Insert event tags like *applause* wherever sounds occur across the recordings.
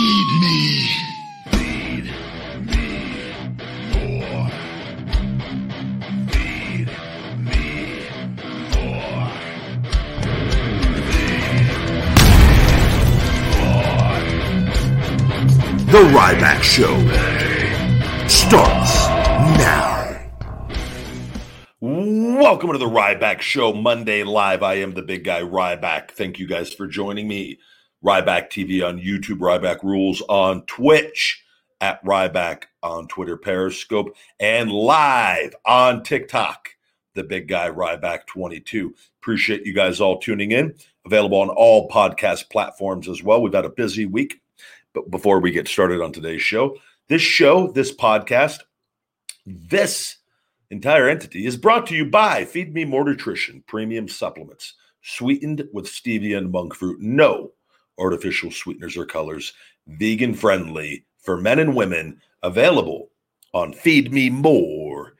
Feed me. Feed me more. Feed me more. The Ryback Show starts now. Welcome to the Ryback Show Monday Live. I am the big guy Ryback. Thank you guys for joining me. Ryback TV on YouTube, Ryback Rules on Twitch, at Ryback on Twitter, Periscope, and live on TikTok. The big guy Ryback 22. Appreciate you guys all tuning in. Available on all podcast platforms as well. We've had a busy week. But before we get started on today's show, this show, this podcast, this entire entity is brought to you by Feed Me More Nutrition Premium Supplements, sweetened with stevia and monk fruit. No artificial sweeteners or colors, vegan friendly for men and women, available on feedmemore.com.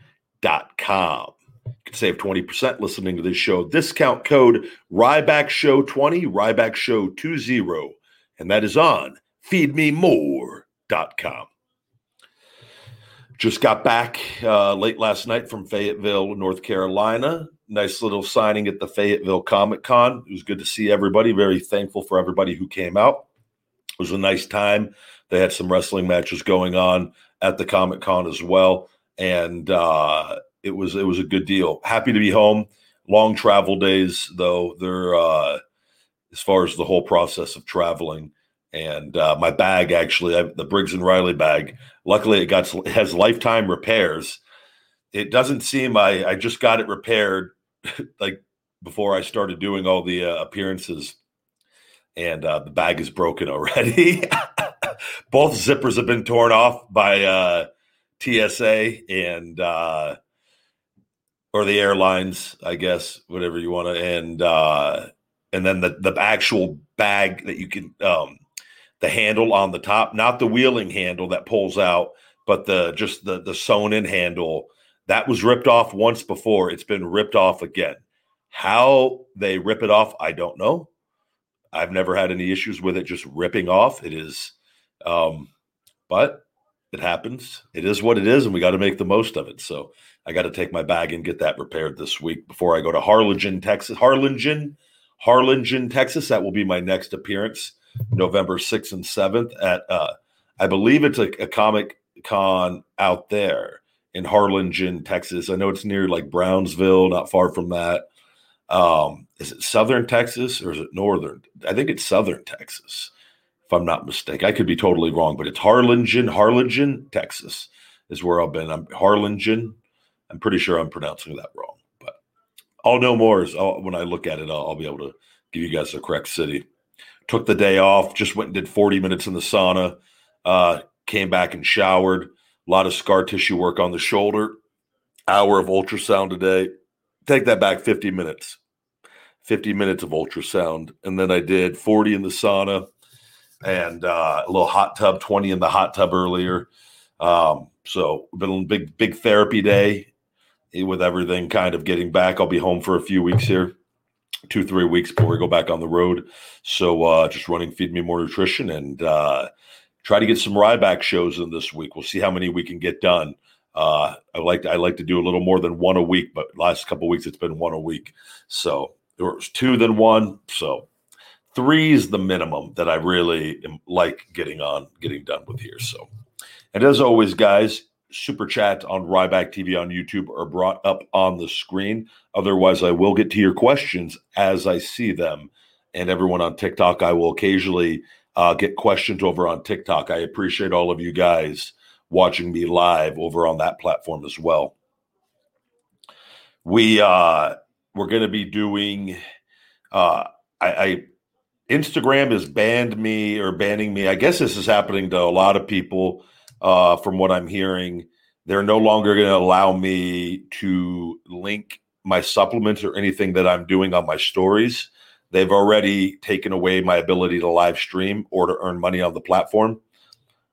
You can save 20% listening to this show. Discount code Ryback Show 20, Ryback Show 20, and that is on feedmemore.com. Just got back uh, late last night from Fayetteville, North Carolina. Nice little signing at the Fayetteville Comic Con. It was good to see everybody. Very thankful for everybody who came out. It was a nice time. They had some wrestling matches going on at the Comic Con as well, and uh, it was it was a good deal. Happy to be home. Long travel days though. They're uh, as far as the whole process of traveling and uh, my bag actually I, the briggs and riley bag luckily it got it has lifetime repairs. It doesn't seem i i just got it repaired *laughs* like before i started doing all the uh, appearances. And uh, the bag is broken already. *laughs* Both zippers have been torn off by uh, tsa and uh, or the airlines i guess whatever you want to and uh, and then the the actual bag that you can um, the handle on the top, not the wheeling handle that pulls out, but the just the the sewn in handle that was ripped off once before. It's been ripped off again. How they rip it off, I don't know. I've never had any issues with it just ripping off. It is, um, but it happens. It is what it is, and we got to make the most of it. So I got to take my bag and get that repaired this week before I go to Harlingen, Texas. Harlingen, Harlingen, Texas. That will be my next appearance, November 6th and 7th at, uh, I believe it's a, a comic con out there in Harlingen, Texas. I know it's near like Brownsville, not far from that. Um, is it Southern Texas or is it Northern? I think it's Southern Texas, if I'm not mistaken. I could be totally wrong, but it's Harlingen, Harlingen, Texas is where I've been. I'm Harlingen. I'm pretty sure I'm pronouncing that wrong, but I'll know more as I'll, when I look at it. I'll, I'll be able to give you guys the correct city. Took the day off, just went and did 40 minutes in the sauna. Uh, came back and showered. A lot of scar tissue work on the shoulder. Hour of ultrasound today. Take that back 50 minutes. 50 minutes of ultrasound. And then I did 40 in the sauna and uh, a little hot tub, 20 in the hot tub earlier. Um, so been a big, big therapy day with everything kind of getting back. I'll be home for a few weeks here, two, three weeks before we go back on the road. So uh, just running Feed Me More Nutrition and uh, try to get some Ryback shows in this week. We'll see how many we can get done. Uh, I like to, I like to do a little more than one a week, but last couple weeks it's been one a week. So there was two than one. So three is the minimum that I really like getting on, getting done with here. So, and as always, guys, super chat on Ryback TV on YouTube are brought up on the screen. Otherwise, I will get to your questions as I see them. And everyone on TikTok, I will occasionally uh, get questions over on TikTok. I appreciate all of you guys watching me live over on that platform as well. We uh, we're going to be doing. Uh, I, I Instagram has banned me or banning me. I guess this is happening to a lot of people. Uh, from what I'm hearing, they're no longer going to allow me to link my supplements or anything that I'm doing on my stories. They've already taken away my ability to live stream or to earn money on the platform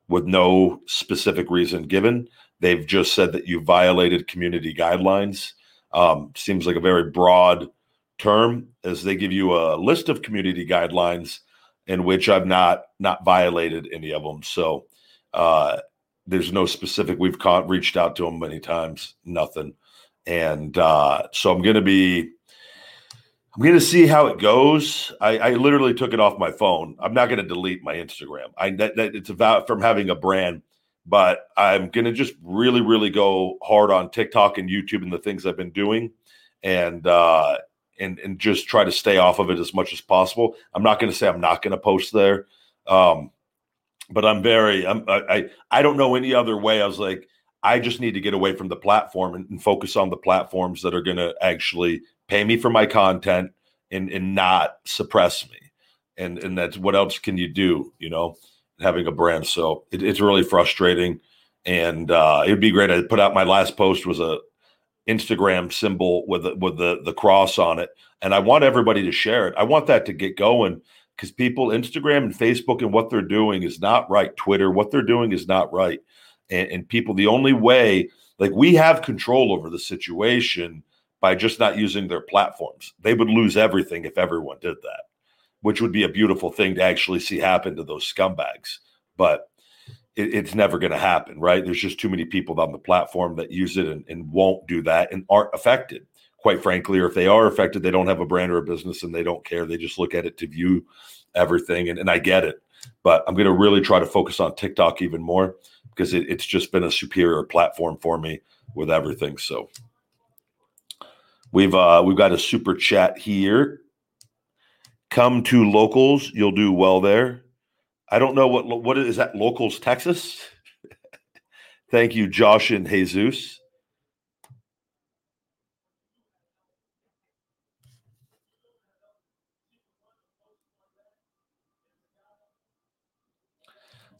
with no specific reason given. They've just said that you violated community guidelines. Um, seems like a very broad term, as they give you a list of community guidelines in which I've not not violated any of them. So uh, there's no specific. We've caught, reached out to him many times, nothing. And uh, so I'm to be I'm to see how it goes. I, I, literally took it off my phone. I'm not to delete my Instagram. I that, that, it's about from having a brand, but I'm to just really, really go hard on TikTok and YouTube and the things I've been doing, and uh, and and just try to stay off of it as much as possible. I'm not to say I'm not to post there, um, but I'm very I'm, I I don't know any other way. I was like. I just need to get away from the platform and, and focus on the platforms that are going to actually pay me for my content and and not suppress me. And and that's what else can you do you know having a brand? So it, it's really frustrating. And uh it'd be great. I put out my last post was a instagram symbol with the, with the the cross on it. And i want everybody to share it. I want that to get going because people instagram and facebook and what they're doing is not right twitter what they're doing is not right and, and people the only way like we have control over the situation by just not using their platforms. They would lose everything if everyone did that, which would be a beautiful thing to actually see happen to those scumbags. But it, it's never going to happen, right? There's just too many people on the platform that use it and, and won't do that and aren't affected, quite frankly. Or if they are affected, they don't have a brand or a business and they don't care. They just look at it to view everything. And, and I get it. But I'm going to really try to focus on TikTok even more because it, it's just been a superior platform for me with everything. So We've uh, we've got a super chat here. Come to locals, you'll do well there. I don't know what what is that locals Texas. *laughs* Thank you, Josh and Jesus.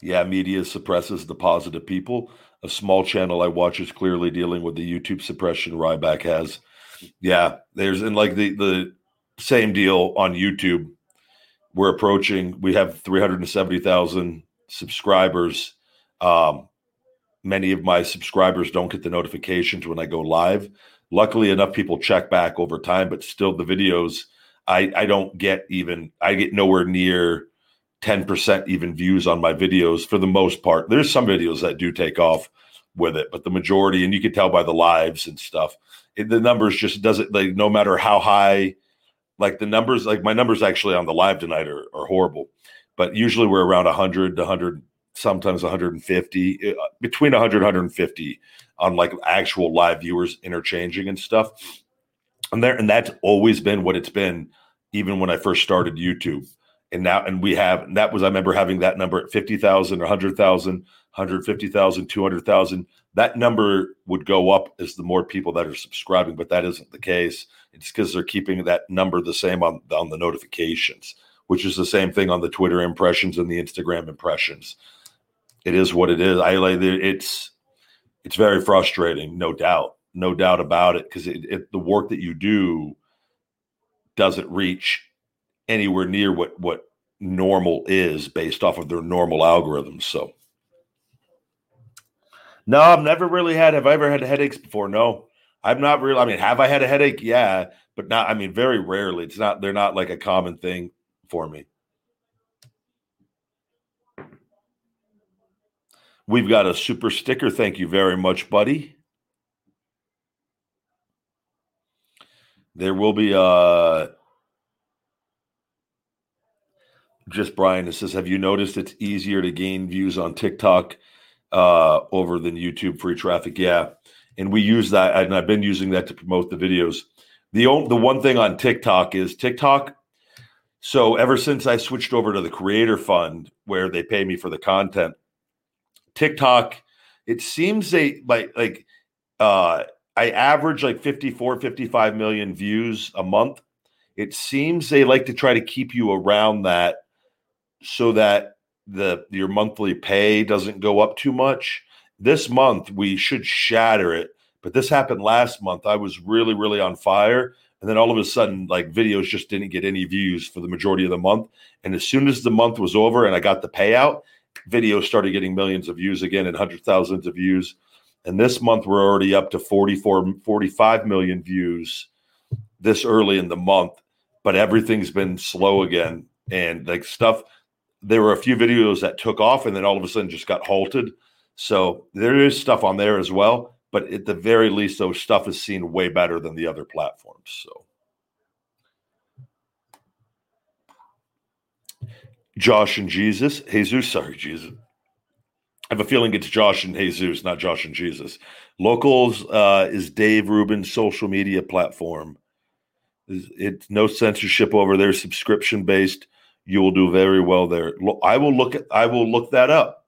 Yeah, media suppresses the positive people. A small channel I watch is clearly dealing with the YouTube suppression Ryback has. Yeah, there's and like the the same deal on YouTube. We're approaching. We have three hundred and seventy thousand subscribers. Um, many of my subscribers don't get the notifications when I go live. Luckily enough, people check back over time, but still the videos, I, I don't get even, I get nowhere near 10% even views on my videos for the most part. There's some videos that do take off with it, but the majority, and you can tell by the lives and stuff, it, the numbers just doesn't like no matter how high, like the numbers, like my numbers actually on the live tonight are, are horrible, but usually we're around 100 to 100, sometimes 150, uh, between 100 150 on like actual live viewers interchanging and stuff. And there, and that's always been what it's been, even when I first started YouTube and now and we have and that was i remember having that number at 50000 or 100000 150000 200000 that number would go up as the more people that are subscribing but that isn't the case. It's because they're keeping that number the same on on the notifications which is the same thing on the twitter impressions and the instagram impressions. It is what it is. I like it's it's very frustrating no doubt no doubt about it because the work that you do doesn't reach anywhere near what what normal is based off of their normal algorithms. So no, I've never really had. Have I ever had headaches before? No, I've not really. I mean, have I had a headache? Yeah, but not. I mean, very rarely. It's not. They're not like a common thing for me. We've got a super sticker. Thank you very much, buddy. There will be a just Brian it says, have you noticed it's easier to gain views on TikTok uh, over than YouTube free traffic? Yeah, and we use that, and I've been using that to promote the videos. The only, the one thing on TikTok is TikTok. So ever since I switched over to the Creator Fund, where they pay me for the content, TikTok, it seems they like like uh, I average like 54, 55 million views a month. It seems they like to try to keep you around that so that the your monthly pay doesn't go up too much. This month we should shatter it, but this happened last month. I was really really on fire and then all of a sudden like videos just didn't get any views for the majority of the month and as soon as the month was over and I got the payout, videos started getting millions of views again and hundred thousands of views. And this month we're already up to 44 45 million views this early in the month, but everything's been slow again and like stuff there were a few videos that took off and then all of a sudden just got halted. So there is stuff on there as well, but at the very least, those stuff is seen way better than the other platforms. So. Josh and Jesus, Jesus, sorry, Jesus. I have a feeling it's Josh and Jesus, not Josh and Jesus. Locals uh, is Dave Rubin's social media platform. It's no censorship over there, subscription based you will do very well there. I will look at I will look that up.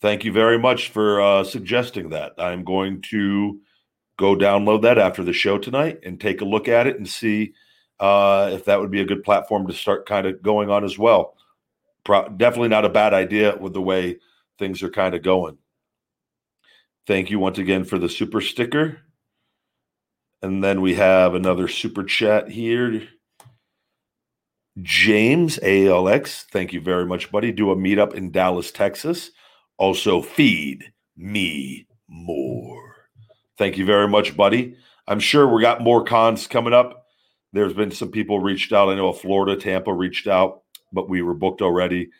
Thank you very much for uh, suggesting that. I'm going to go download that after the show tonight and take a look at it and see uh, if that would be a good platform to start kind of going on as well. Pro- definitely not a bad idea with the way things are kind of going. Thank you once again for the super sticker. And then we have another super chat here. James ALX, thank you very much, buddy. Do a meetup in Dallas, Texas. Also, feed me more. Thank you very much, buddy. I'm sure we got more cons coming up. There's been some people reached out. I know a Florida, Tampa reached out, but we were booked already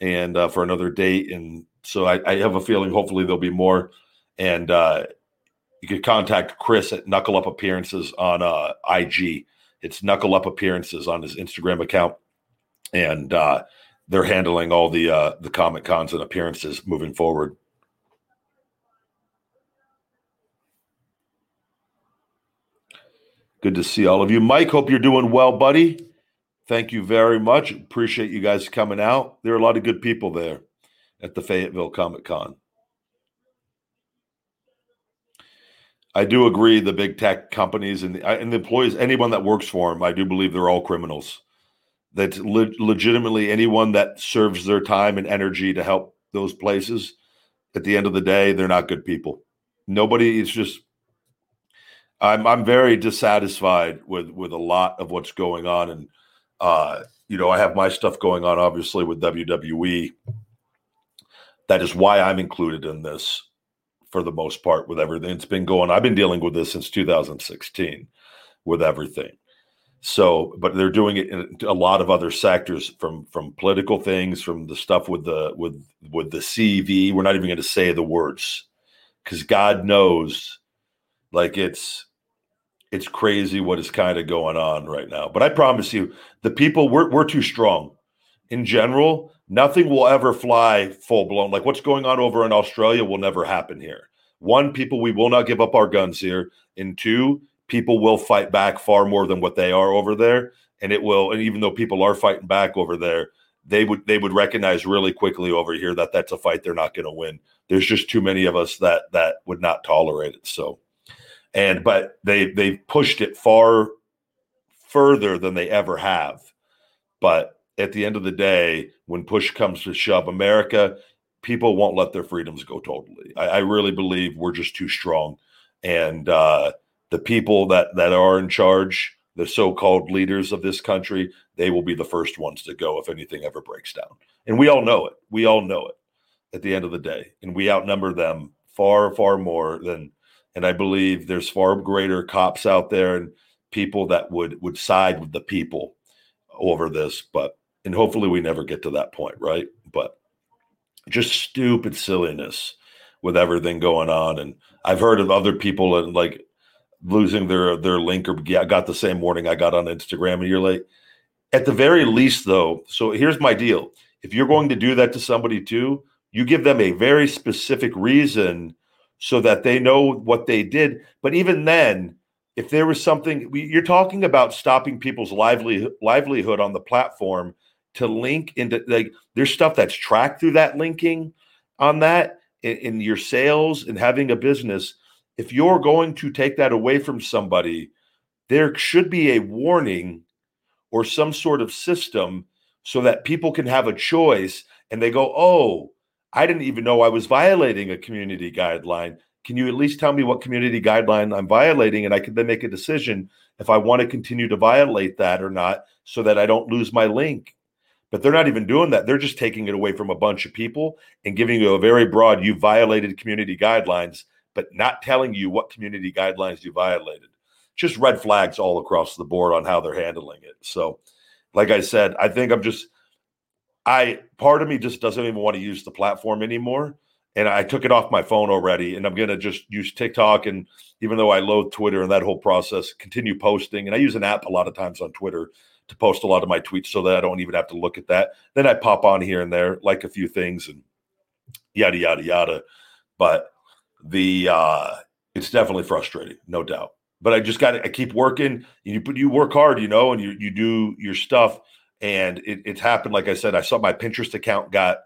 and uh, for another date. And so I, I, have a feeling hopefully there'll be more. And uh, you could contact Chris at Knuckle Up Appearances on uh, IG it's Knuckle Up Appearances on his Instagram account, and uh, they're handling all the uh, the comic cons and appearances moving forward. Good to see all of you, Mike. Hope you're doing well, buddy. Thank you very much. Appreciate you guys coming out. There are a lot of good people there at the Fayetteville Comic Con. I do agree. The big tech companies and the, and the employees, anyone that works for them, I do believe they're all criminals. That le- legitimately anyone that serves their time and energy to help those places, at the end of the day, they're not good people. Nobody. It's just I'm I'm very dissatisfied with with a lot of what's going on, and uh, you know I have my stuff going on, obviously with WWE. That is why I'm included in this for the most part with everything that's been going. I've been dealing with this since 2016 with everything. So, but they're doing it in a lot of other sectors, from from political things, from the stuff with the with with the CV. We're not even going to say the words because God knows, like it's it's crazy what is kind of going on right now. But I promise you, the people we're we're too strong. In general, nothing will ever fly full blown. Like what's going on over in Australia will never happen here. One, people, we will not give up our guns here. And two, people will fight back far more than what they are over there and it will and even though people are fighting back over there they would they would recognize really quickly over here that that's a fight they're not going to win there's just too many of us that that would not tolerate it so and but they they've pushed it far further than they ever have but at the end of the day when push comes to shove america people won't let their freedoms go totally i, I really believe we're just too strong and uh the people that that are in charge, the so-called leaders of this country, they will be the first ones to go if anything ever breaks down. And we all know it. We all know it at the end of the day. And we outnumber them far, far more than and I believe there's far greater cops out there and people that would would side with the people over this. But and hopefully we never get to that point, right? But just stupid silliness with everything going on. And I've heard of other people and like losing their their link or yeah, I got the same warning I got on Instagram a year late. At the very least, though, so here's my deal. If you're going to do that to somebody too, you give them a very specific reason so that they know what they did. But even then, if there was something you're talking about stopping people's lively livelihood on the platform to link into like there's stuff that's tracked through that linking on that in, in your sales and having a business if you're going to take that away from somebody, there should be a warning or some sort of system so that people can have a choice and they go, Oh, I didn't even know I was violating a community guideline. Can you at least tell me what community guideline I'm violating? And I can then make a decision if I want to continue to violate that or not so that I don't lose my link. But they're not even doing that. They're just taking it away from a bunch of people and giving you a very broad, you violated community guidelines but not telling you what community guidelines you violated. Just red flags all across the board on how they're handling it. So, like I said, I think I'm just, I, part of me just doesn't even want to use the platform anymore. And I took it off my phone already, and I'm going to just use TikTok. And even though I loathe Twitter and that whole process, continue posting. And I use an app a lot of times on Twitter to post a lot of my tweets so that I don't even have to look at that. Then I pop on here and there, like a few things, and yada, yada, yada. But the uh it's definitely frustrating, no doubt. But I just got to I keep working. You put you work hard, you know, and you you do your stuff. And it, it's happened. Like I said, I saw my Pinterest account got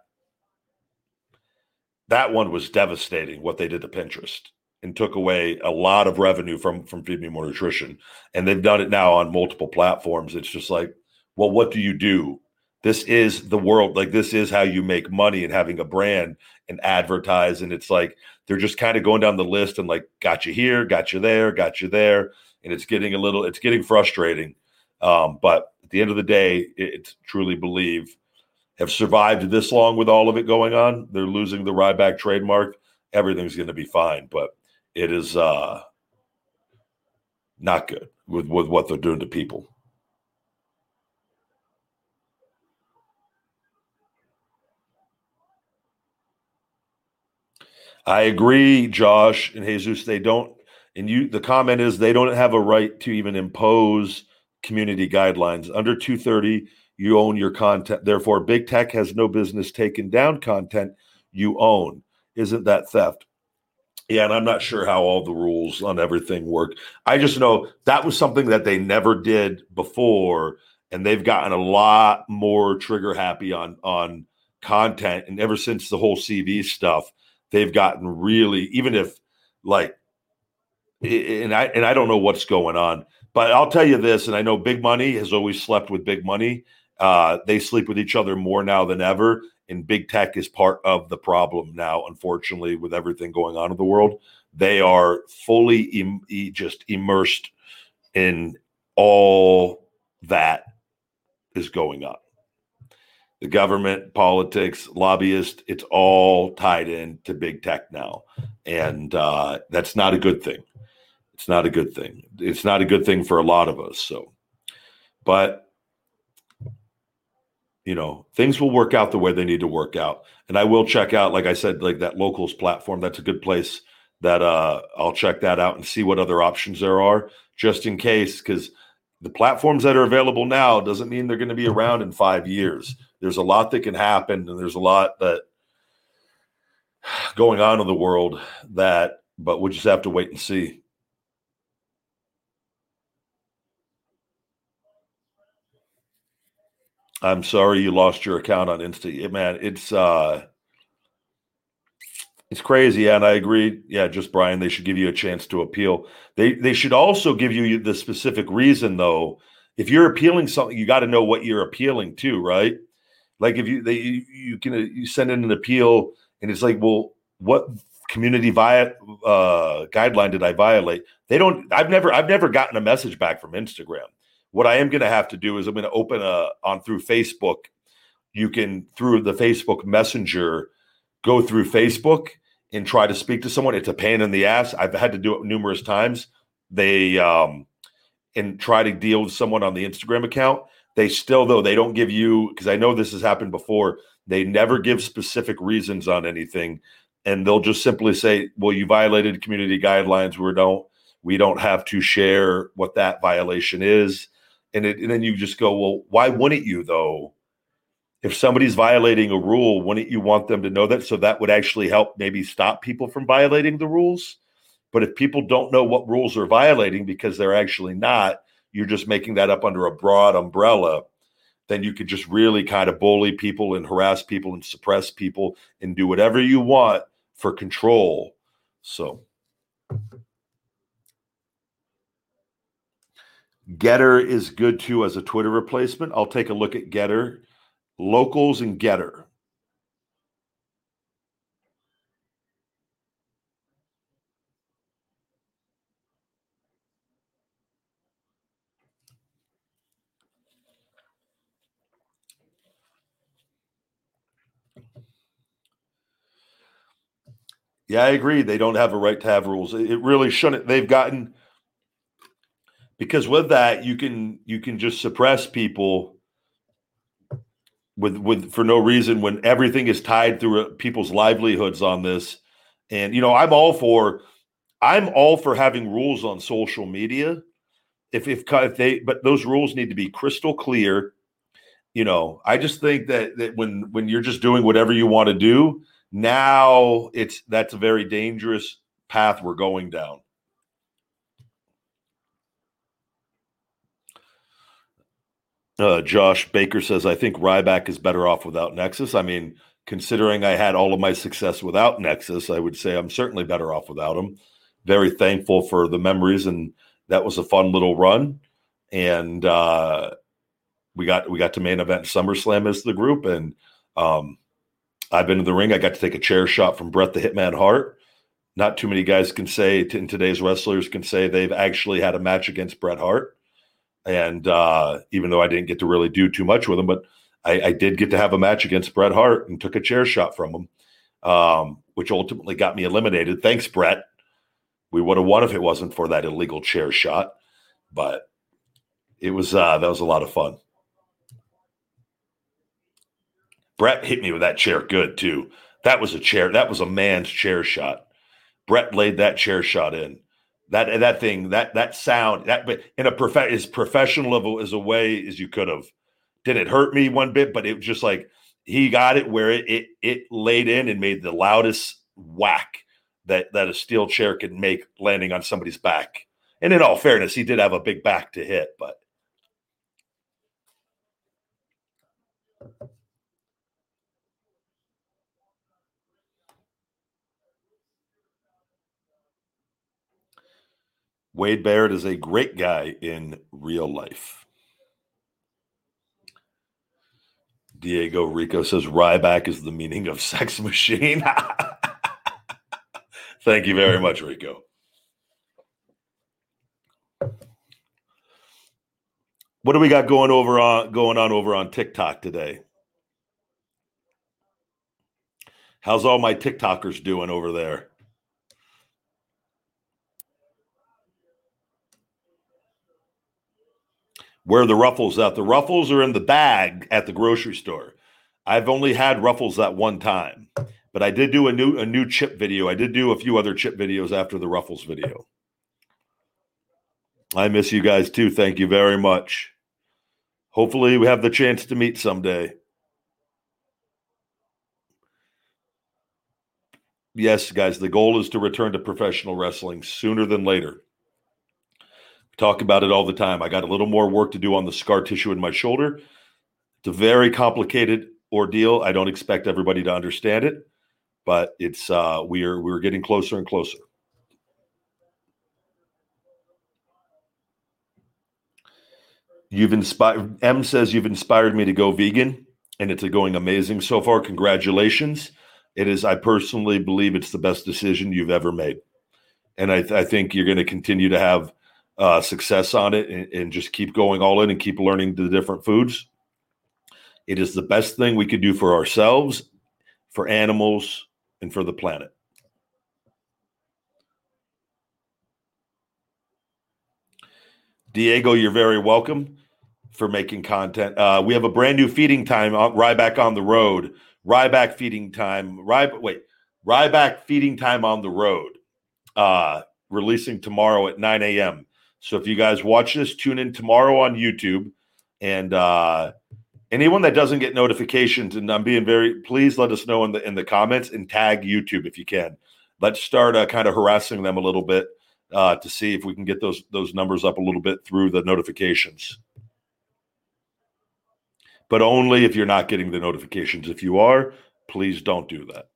that one was devastating what they did to Pinterest and took away a lot of revenue from from Feed Me More Nutrition. And they've done it now on multiple platforms. It's just like, well, what do you do? This is the world. Like this is how you make money and having a brand and advertise. And it's like they're just kind of going down the list and like got you here, got you there, got you there, and it's getting a little, it's getting frustrating. Um, but at the end of the day, it's truly believe have survived this long with all of it going on. They're losing the Ryback trademark. Everything's going to be fine, but it is uh, not good with with what they're doing to people. I agree, Josh and Jesus. They don't, and you. The comment is they don't have a right to even impose community guidelines under 230. You own your content. Therefore, big tech has no business taking down content you own. Isn't that theft? Yeah, and I'm not sure how all the rules on everything work. I just know that was something that they never did before, and they've gotten a lot more trigger happy on on content. And ever since the whole CV stuff, they've gotten really even if like and I and I don't know what's going on, but I'll tell you this, and I know Big Money has always slept with Big Money. Uh, they sleep with each other more now than ever, and Big Tech is part of the problem now. Unfortunately, with everything going on in the world, they are fully Im- just immersed in all that is going on. the government, politics, lobbyists, it's all tied in to big tech now. And uh, that's not a good thing. It's not a good thing. It's not a good thing for a lot of us. So, but you know, things will work out the way they need to work out. And I will check out, like I said, like that locals platform. That's a good place that uh, I'll check that out and see what other options there are, just in case. Because the platforms that are available now doesn't mean they're going to be around in five years. There's a lot that can happen, and there's a lot that *sighs* going on in the world that, but we'll just have to wait and see. I'm sorry you lost your account on Insta. Man, it's uh it's crazy, and I agree. Yeah, just Brian, they should give you a chance to appeal. They they should also give you the specific reason though. If you're appealing something, you got to know what you're appealing to, right? Like if you they you can you send in an appeal and it's like, well, what community via uh, guideline did I violate? They don't. I've never I've never gotten a message back from Instagram. What I am going to have to do is I'm going to open a on through Facebook. You can through the Facebook Messenger go through Facebook and try to speak to someone. It's a pain in the ass. I've had to do it numerous times. They um and try to deal with someone on the Instagram account. They still though they don't give you because I know this has happened before. They never give specific reasons on anything, and they'll just simply say, "Well, you violated community guidelines. We don't we don't have to share what that violation is." And, it, and then you just go, well, why wouldn't you though? If somebody's violating a rule, wouldn't you want them to know that? So that would actually help maybe stop people from violating the rules. But if people don't know what rules are violating because they're actually not, you're just making that up under a broad umbrella, then you could just really kind of bully people and harass people and suppress people and do whatever you want for control. So Gettr is good too as a Twitter replacement. I'll take a look at Gettr, locals and Gettr. Yeah, I agree. They don't have a right to have rules. It really shouldn't. They've gotten because with that you can you can just suppress people with with for no reason when everything is tied through uh, people's livelihoods on this. And you know i'm all for i'm all for having rules on social media. If if, if they but those rules need to be crystal clear. You know i just think that that when when you're just doing whatever you want to do now it's that's a very dangerous path we're going down Uh, Josh Baker says, I think Ryback is better off without Nexus. I mean, considering I had all of my success without Nexus, I would say I'm certainly better off without him. Very thankful for the memories, and that was a fun little run. And uh, we got we got to main event SummerSlam as the group, and um, I've been in the ring. I got to take a chair shot from Bret the Hitman Hart. Not too many guys can say in today's wrestlers can say they've actually had a match against Bret Hart. And uh, even though I didn't get to really do too much with him, but I, I, did get to have a match against Bret Hart and took a chair shot from him, um, which ultimately got me eliminated. Thanks, Bret. We would have won if it wasn't for that illegal chair shot, but it was uh, that was a lot of fun. Bret hit me with that chair good too. That was a chair. That was a man's chair shot. Bret laid that chair shot in that that thing that that sound that but in a prof as professional level as a way as you could have. Did it hurt me one bit but it was just like he got it where it it, it laid in and made the loudest whack that that a steel chair can make landing on somebody's back. And in all fairness he did have a big back to hit but Wade Barrett is a great guy in real life. Diego Rico says Ryback is the meaning of sex machine. *laughs* Thank you very much, Rico. What do we got going over on going on over on TikTok today? How's all my TikTokers doing over there? Where the ruffles at? The ruffles are in the bag at the grocery store. I've only had ruffles that one time, but I did do a new a new chip video. I did do a few other chip videos after the ruffles video. I miss you guys too. Thank you very much. Hopefully, we have the chance to meet someday. Yes, guys, the goal is to return to professional wrestling sooner than later. Talk about it all the time. I got a little more work to do on the scar tissue in my shoulder. It's a very complicated ordeal. I don't expect everybody to understand it, but it's uh we are we're getting closer and closer. You've inspired M says you've inspired me to go vegan and it's going amazing so far. Congratulations. It is I personally believe it's the best decision you've ever made. And I, th- I think you're going to continue to have uh, success on it and, and just keep going all in and keep learning the different foods. It is the best thing we could do for ourselves, for animals, and for the planet. Diego, you're very welcome for making content. Uh, we have a brand new feeding time on Ryback on the road. Ryback feeding time. Ryback, wait, Ryback feeding time on the road. Uh, releasing tomorrow at 9 a.m. So if you guys watch this, tune in tomorrow on YouTube. And uh, anyone that doesn't get notifications, and I'm being very please let us know in the in the comments and tag YouTube if you can. Let's start uh, kind of harassing them a little bit uh, to see if we can get those those numbers up a little bit through the notifications. But only if you're not getting the notifications. If you are, please don't do that.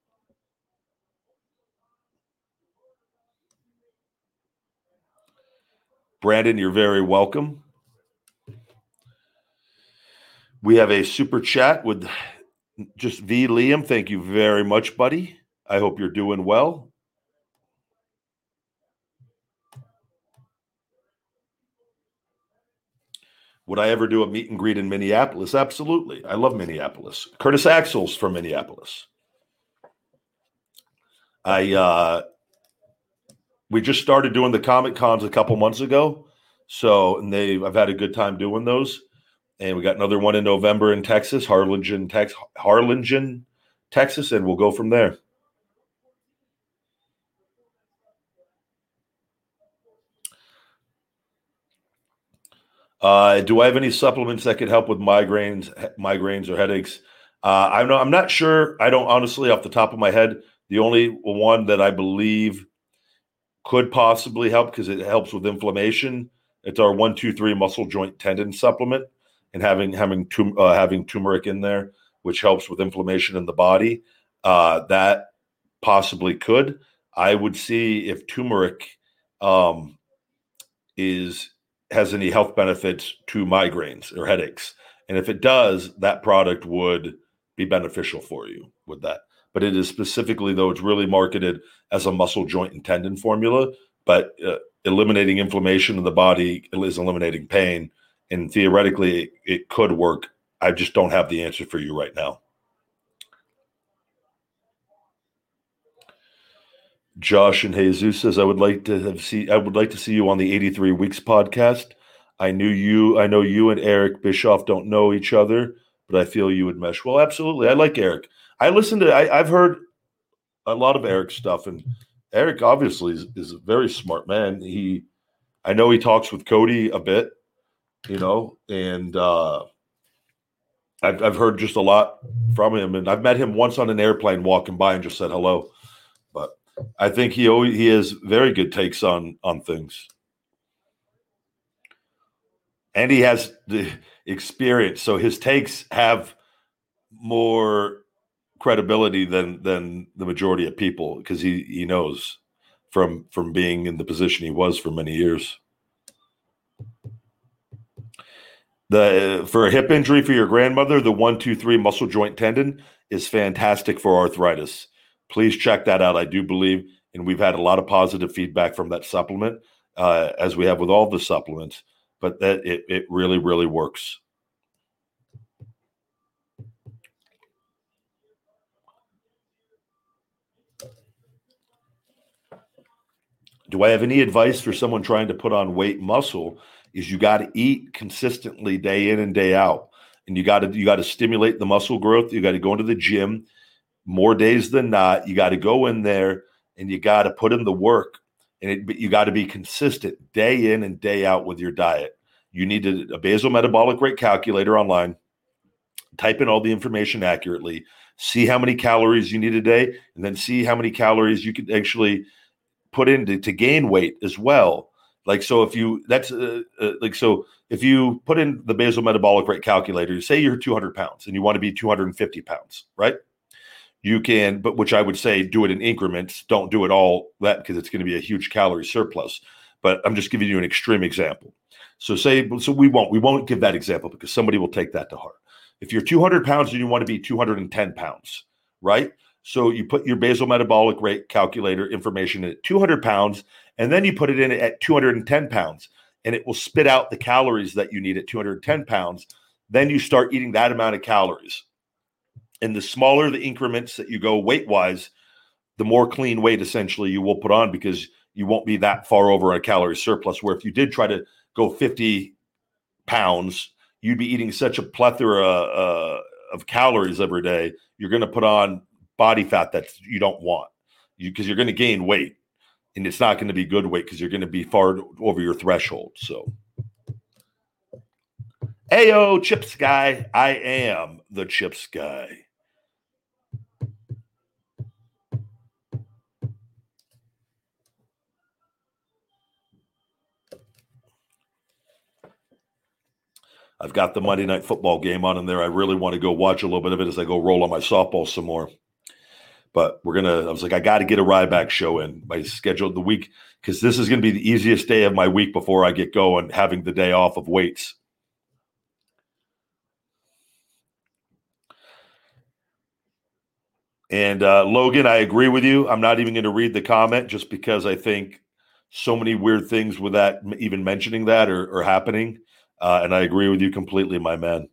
Brandon, you're very welcome. We have a super chat with just V Liam. Thank you very much, buddy. I hope you're doing well. Would I ever do a meet and greet in Minneapolis? Absolutely. I love Minneapolis. Curtis Axel's from Minneapolis. I uh we just started doing the comic cons a couple months ago. So and they I've had a good time doing those. And we got another one in November in Texas, Harlingen, Tex Harlingen, Texas, and we'll go from there. Uh, do I have any supplements that could help with migraines, migraines or headaches? Uh, I'm not. I'm not sure. I don't honestly, off the top of my head. The only one that I believe could possibly help because it helps with inflammation. It's our one, two, three muscle joint tendon supplement, and having having tum- uh, having turmeric in there, which helps with inflammation in the body. Uh, that possibly could. I would see if turmeric um, is has any health benefits to migraines or headaches. And if it does, that product would be beneficial for you with that. But it is specifically, though, it's really marketed as a muscle joint and tendon formula. But uh, eliminating inflammation in the body is eliminating pain. And theoretically, it, it could work. I just don't have the answer for you right now. Josh and Jesus says, I would like to have see I would like to see you on the 83 Weeks podcast. I knew you, I know you and Eric Bischoff don't know each other, but I feel you would mesh. Well, absolutely. I like Eric. I listened to I, I've heard a lot of Eric's stuff, and Eric obviously is, is a very smart man. He I know he talks with Cody a bit, you know, and uh I've I've heard just a lot from him, and I've met him once on an airplane walking by and just said hello. But I think he always, he has very good takes on on things, and he has the experience. So his takes have more credibility than than the majority of people because he he knows from from being in the position he was for many years. The for a hip injury for your grandmother, the one two three muscle joint tendon is fantastic for arthritis please check that out. I do believe, and we've had a lot of positive feedback from that supplement, uh, as we have with all the supplements. But that it it really really works. Do I have any advice for someone trying to put on weight muscle? Is you got to eat consistently day in and day out. And you got to you got to stimulate the muscle growth. You got to go into the gym more days than not. You got to go in there and you got to put in the work. And it, you got to be consistent day in and day out with your diet. You need a, a basal metabolic rate calculator online. Type in all the information accurately. See how many calories you need a day, and then see how many calories you could actually put in to, to gain weight as well. Like so, if you that's uh, uh, like so, if you put in the basal metabolic rate calculator, you say you're 200 pounds and you want to be 250 pounds, right? You can, but which I would say do it in increments. Don't do it all that because it's going to be a huge calorie surplus. But I'm just giving you an extreme example. So say so we won't we won't give that example because somebody will take that to heart. If you're 200 pounds and you want to be 210 pounds, right? So you put your basal metabolic rate calculator information at 200 pounds, and then you put it in at 210 pounds, and it will spit out the calories that you need at 210 pounds. Then you start eating that amount of calories. And the smaller the increments that you go weight wise, the more clean weight essentially you will put on because you won't be that far over a calorie surplus. Where if you did try to go 50 pounds, you'd be eating such a plethora uh, of calories every day. You're going to put on body fat that you don't want because you, are going to gain weight and it's not going to be good weight because you're going to be far over your threshold. So, Ayo, chips guy. I am the chips guy. I've got the Monday night football game on in there. I really want to go watch a little bit of it as I go roll on my softball some more. But we're gonna. I was like, I got to get a Ryback show in. My schedule the week because this is to be the easiest day of my week before I get going, having the day off of weights. And uh, Logan, I agree with you. I'm not even going to read the comment just because I think so many weird things with that, even mentioning that, are, are happening. Uh, and I agree with you completely, my man.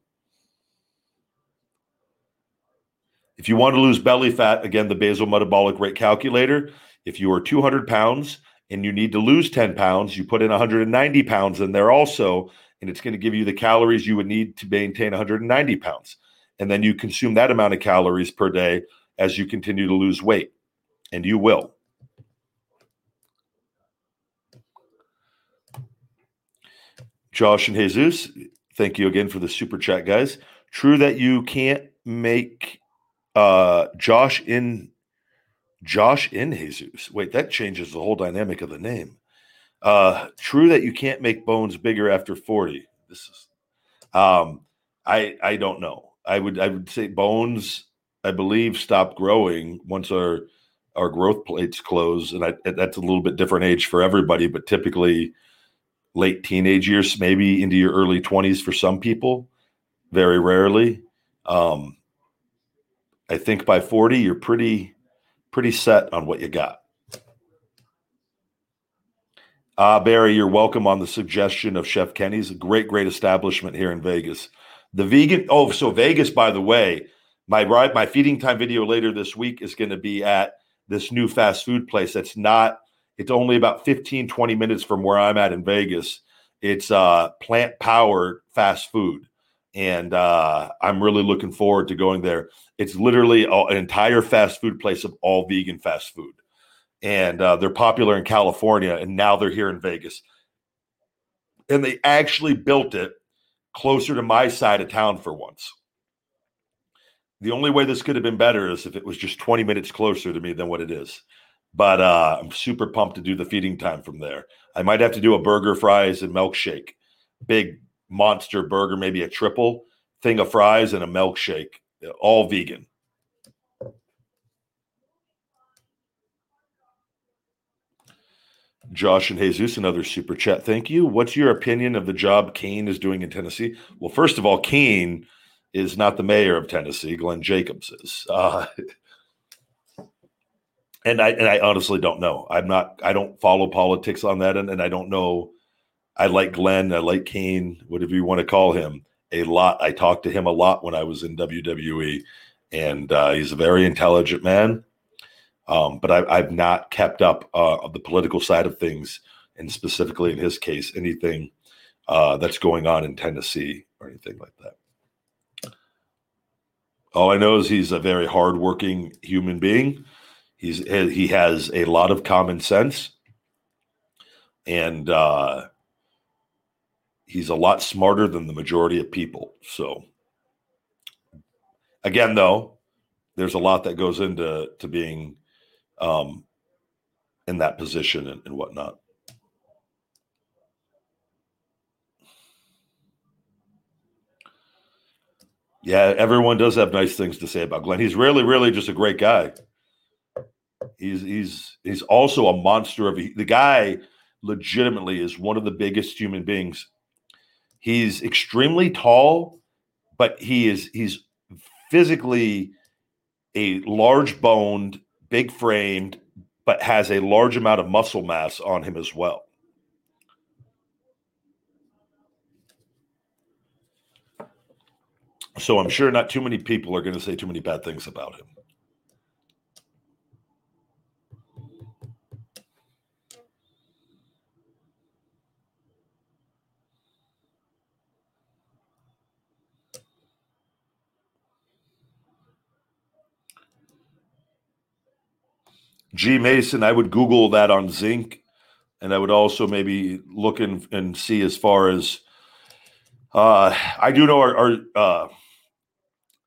If you want to lose belly fat, again, the basal metabolic rate calculator, if you are 200 pounds and you need to lose 10 pounds, you put in 190 pounds in there also, and it's going to give you the calories you would need to maintain 190 pounds. And then you consume that amount of calories per day as you continue to lose weight, and you will. Josh and Jesus, thank you again for the super chat, guys. True that you can't make uh Josh in Josh in Jesus. Wait, that changes the whole dynamic of the name. Uh true that you can't make bones bigger after 40. This is um I I don't know. I would I would say bones I believe stop growing once our our growth plates close and I, that's a little bit different age for everybody but typically late teenage years, maybe into your early 20s for some people, very rarely. Um, I think by 40, you're pretty, pretty set on what you got. Uh, Barry, you're welcome on the suggestion of Chef Kenny's great, great establishment here in Vegas. The vegan, oh, so Vegas, by the way, my ride, my feeding time video later this week is going to be at this new fast food place that's not it's only about 15, 20 minutes from where I'm at in Vegas. It's uh, plant powered fast food. And uh, I'm really looking forward to going there. It's literally an entire fast food place of all vegan fast food. And uh, they're popular in California, and now they're here in Vegas. And they actually built it closer to my side of town for once. The only way this could have been better is if it was just 20 minutes closer to me than what it is. But uh, I'm super pumped to do the feeding time from there. I might have to do a burger, fries, and milkshake. Big monster burger, maybe a triple thing of fries and a milkshake, all vegan. Josh and Jesus, another super chat. Thank you. What's your opinion of the job Kane is doing in Tennessee? Well, first of all, Kane is not the mayor of Tennessee. Glenn Jacobs is. Uh, *laughs* and I and I honestly don't know. I'm not. I don't follow politics on that, and, and I don't know. I like Glenn. I like Kane, Whatever you want to call him, a lot. I talked to him a lot when I was in WWE, and uh, he's a very intelligent man. Um, but I, I've not kept up uh, the political side of things, and specifically in his case, anything uh, that's going on in Tennessee or anything like that. All I know is he's a very hardworking human being. He's he has a lot of common sense, and uh, he's a lot smarter than the majority of people. So, again, though, there's a lot that goes into to being um, in that position and, and whatnot. Yeah, everyone does have nice things to say about Glenn. He's really, really just a great guy. He's he's he's also a monster of the guy. Legitimately, is one of the biggest human beings. He's extremely tall, but he is he's physically a large boned, big framed, but has a large amount of muscle mass on him as well. So I'm sure not too many people are going to say too many bad things about him. G Mason, I would Google that on zinc, and I would also maybe look and, and see as far as uh, I do know our, our uh,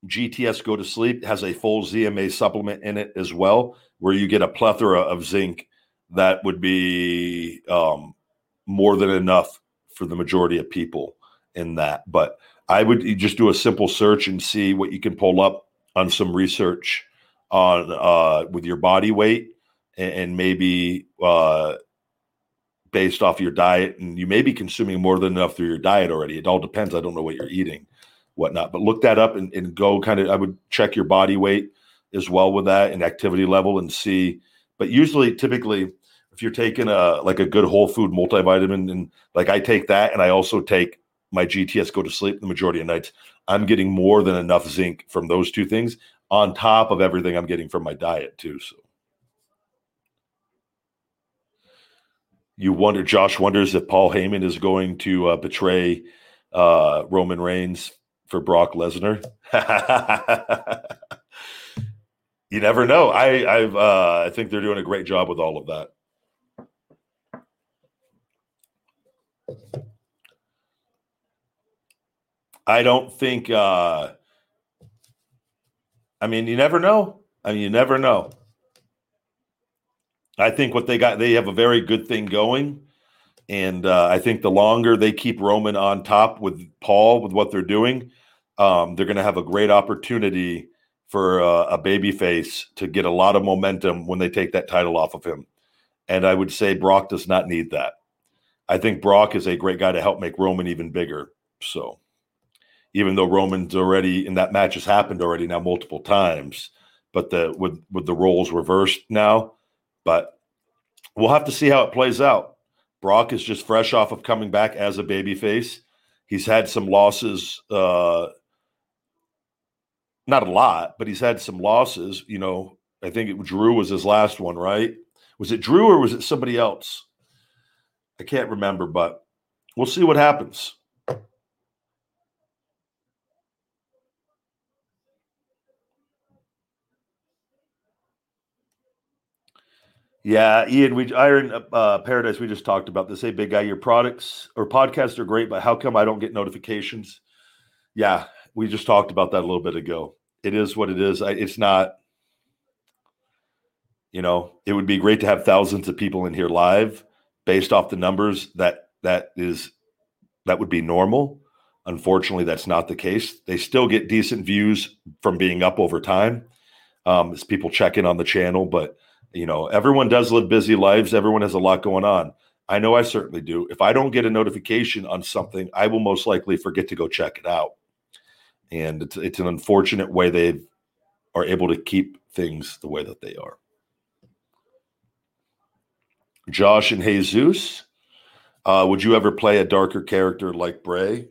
GTS Go to Sleep has a full ZMA supplement in it as well, where you get a plethora of zinc that would be um, more than enough for the majority of people in that. But I would just do a simple search and see what you can pull up on some research on uh, with your body weight and, and maybe uh, based off your diet. And you may be consuming more than enough through your diet already. It all depends. I don't know what you're eating whatnot. But look that up and, and go kind of, I would check your body weight as well with that and activity level and see. But usually, typically, if you're taking a like a good whole food multivitamin, and like I take that, and I also take my GTS go to sleep the majority of nights, I'm getting more than enough zinc from those two things on top of everything I'm getting from my diet too. So you wonder, Josh wonders if Paul Heyman is going to uh, betray uh, Roman Reigns for Brock Lesnar. *laughs* you never know. I I've uh, I think they're doing a great job with all of that. I don't think. Uh, I mean, you never know. I mean, you never know. I think what they got, they have a very good thing going. And uh, I think the longer they keep Roman on top with Paul, with what they're doing, um, they're going to have a great opportunity for uh, a baby face to get a lot of momentum when they take that title off of him. And I would say Brock does not need that. I think Brock is a great guy to help make Roman even bigger. So even though Roman's already in that match has happened already now multiple times, but the with with the roles reversed now, but we'll have to see how it plays out. Brock is just fresh off of coming back as a babyface. He's had some losses, uh, not a lot, but he's had some losses. You know, I think it, Drew was his last one, right? Was it Drew or was it somebody else? I can't remember, but we'll see what happens. Yeah, Ian, we Iron uh, Paradise. We just talked about this. Hey, big guy, your products or podcasts are great, but how come I don't get notifications? Yeah, we just talked about that a little bit ago. It is what it is. I, it's not. You know, it would be great to have thousands of people in here live, based off the numbers. That that is that would be normal. Unfortunately, that's not the case. They still get decent views from being up over time um, as people check in on the channel, but you know, everyone does live busy lives. Everyone has a lot going on. I know I certainly do. If I don't get a notification on something, I will most likely forget to go check it out. And it's, it's an unfortunate way they are able to keep things the way that they are. Josh and Jesus, uh, would you ever play a darker character like Bray?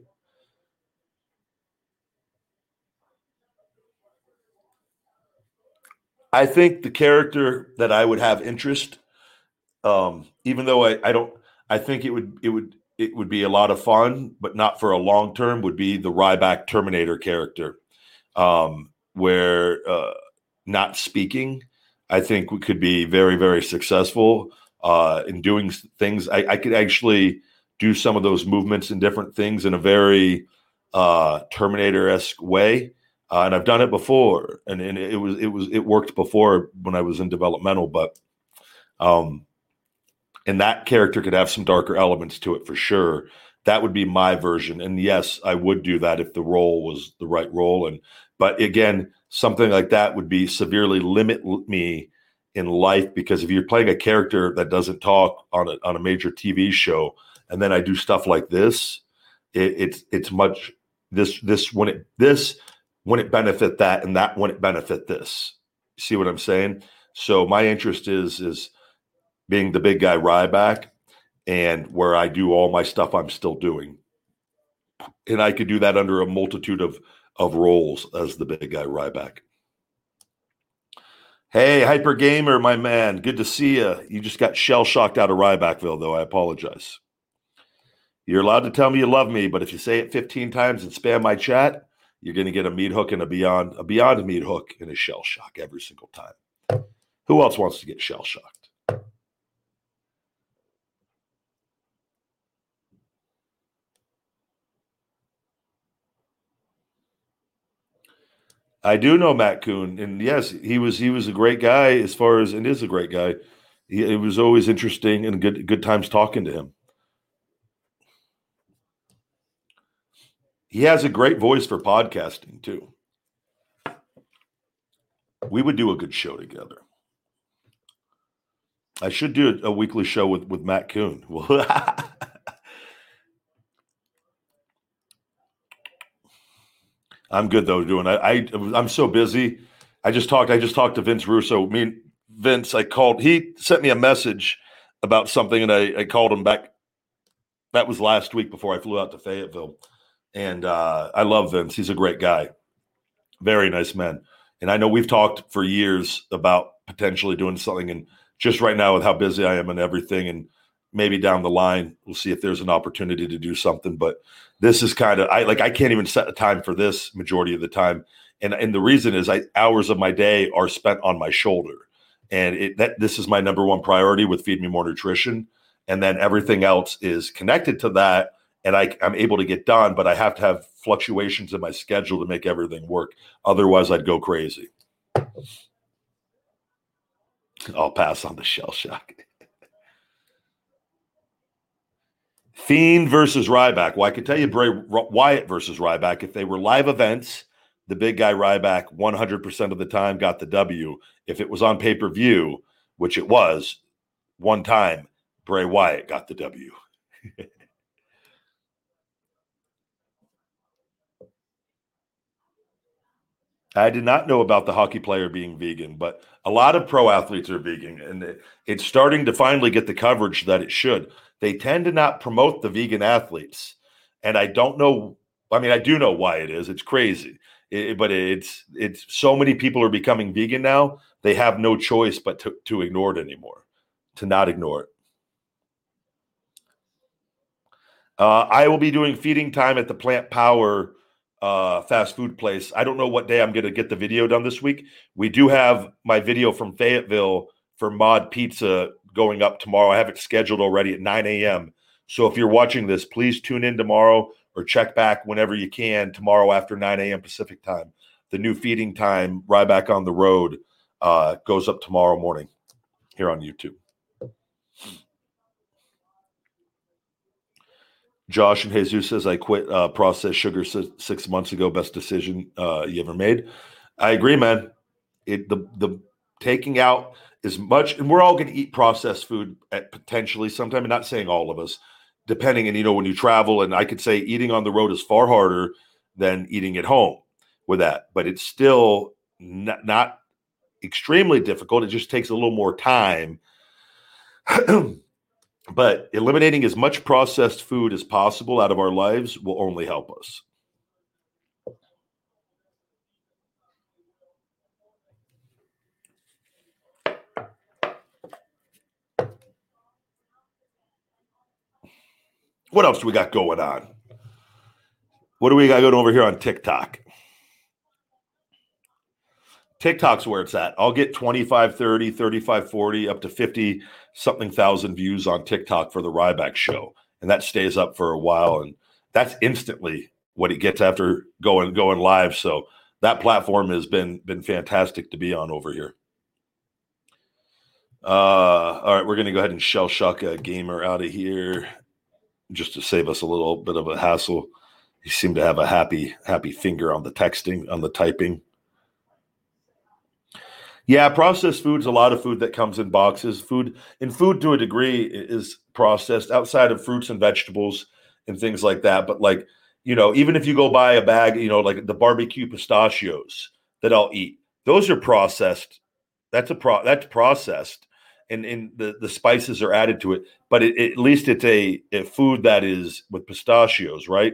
I think the character that I would have interest, um, even though I, I don't, I think it would it would it would be a lot of fun, but not for a long term. Would be the Ryback Terminator character, um, where uh, not speaking, I think we could be very very successful uh, in doing things. I, I could actually do some of those movements and different things in a very uh, Terminator esque way. Uh, and I've done it before, and, and it was it was it worked before when I was in developmental, but um, and that character could have some darker elements to it for sure. That would be my version, and yes, I would do that if the role was the right role. And but again, something like that would be severely limit me in life because if you're playing a character that doesn't talk on a on a major TV show, and then I do stuff like this, it, it's it's much this this when it this it benefit that and that it benefit this. See what I'm saying? So my interest is is being the big guy Ryback and where I do all my stuff I'm still doing. And I could do that under a multitude of of roles as the big guy Ryback. Hey, Hyper Gamer, my man, good to see you. You just got shell shocked out of Rybackville, though. I apologize. You're allowed to tell me you love me, but if you say it 15 times and spam my chat, you're going to get a meat hook and a beyond a beyond meat hook and a shell shock every single time. Who else wants to get shell shocked? I do know Matt Coon, and yes, he was he was a great guy as far as and is a great guy. He, it was always interesting and good good times talking to him. He has a great voice for podcasting too. We would do a good show together. I should do a, weekly show with with Matt Coon. *laughs* I'm good though doing. I, I I'm so busy. I just talked. I just talked to Vince Russo. Me and Vince. I called. He sent me a message about something, and I, I called him back. That was last week before I flew out to Fayetteville, and uh, I love Vince. He's a great guy, very nice man. And I know we've talked for years about potentially doing something. And just right now, with how busy I am and everything, and maybe down the line we'll see if there's an opportunity to do something but this is kind of i like i can't even set a time for this majority of the time and and the reason is i hours of my day are spent on my shoulder and it that this is my number one priority with feed me more nutrition and then everything else is connected to that and I, i'm able to get done but i have to have fluctuations in my schedule to make everything work otherwise i'd go crazy i'll pass on the shell shock Fiend versus Ryback. Well, I could tell you Bray Wyatt versus Ryback. If they were live events, the big guy Ryback 100% of the time got the W. If it was on pay per view, which it was, one time, Bray Wyatt got the W. *laughs* I did not know about the hockey player being vegan, but a lot of pro athletes are vegan, and it's starting to finally get the coverage that it should they tend to not promote the vegan athletes. And I don't know, I mean, I do know why it is. It's crazy. It, but it's it's so many people are becoming vegan now, they have no choice but to, to ignore it anymore, to not ignore it. Uh, I will be doing feeding time at the Plant Power uh, fast food place. I don't know what day I'm going to get the video done this week. We do have my video from Fayetteville for Mod Pizza going up tomorrow. I have it scheduled already at 9 a.m. So if you're watching this, please tune in tomorrow or check back whenever you can tomorrow after 9 a.m. Pacific time. The new feeding time, Ryback on the road, uh, goes up tomorrow morning here on YouTube. Josh and Jesus says, I quit uh, processed sugar six months ago. Best decision uh, you ever made. I agree, man. It the the taking out as much, and we're all going to eat processed food at potentially sometime. I'm not saying all of us, depending. And you know, when you travel, and I could say eating on the road is far harder than eating at home with that, but it's still not, not extremely difficult. It just takes a little more time. *clears throat* But eliminating as much processed food as possible out of our lives will only help us. What else do we got going on? What do we got going over here on TikTok? TikTok's where it's at. I'll get 25, 30, 35, 40, up to 50 something thousand views on TikTok for the Ryback show. And that stays up for a while. And that's instantly what it gets after going going live. So that platform has been been fantastic to be on over here. Uh, all right, we're gonna go ahead and shell shock a gamer out of here just to save us a little bit of a hassle. He seemed to have a happy happy finger on the texting on the typing. Yeah, processed foods, a lot of food that comes in boxes. Food in food to a degree is processed outside of fruits and vegetables and things like that. But like, you know, even if you go buy a bag, you know, like the barbecue pistachios that I'll eat, those are processed. That's a pro that's processed and, and the, the spices are added to it. But it, at least it's a, a food that is with pistachios, right?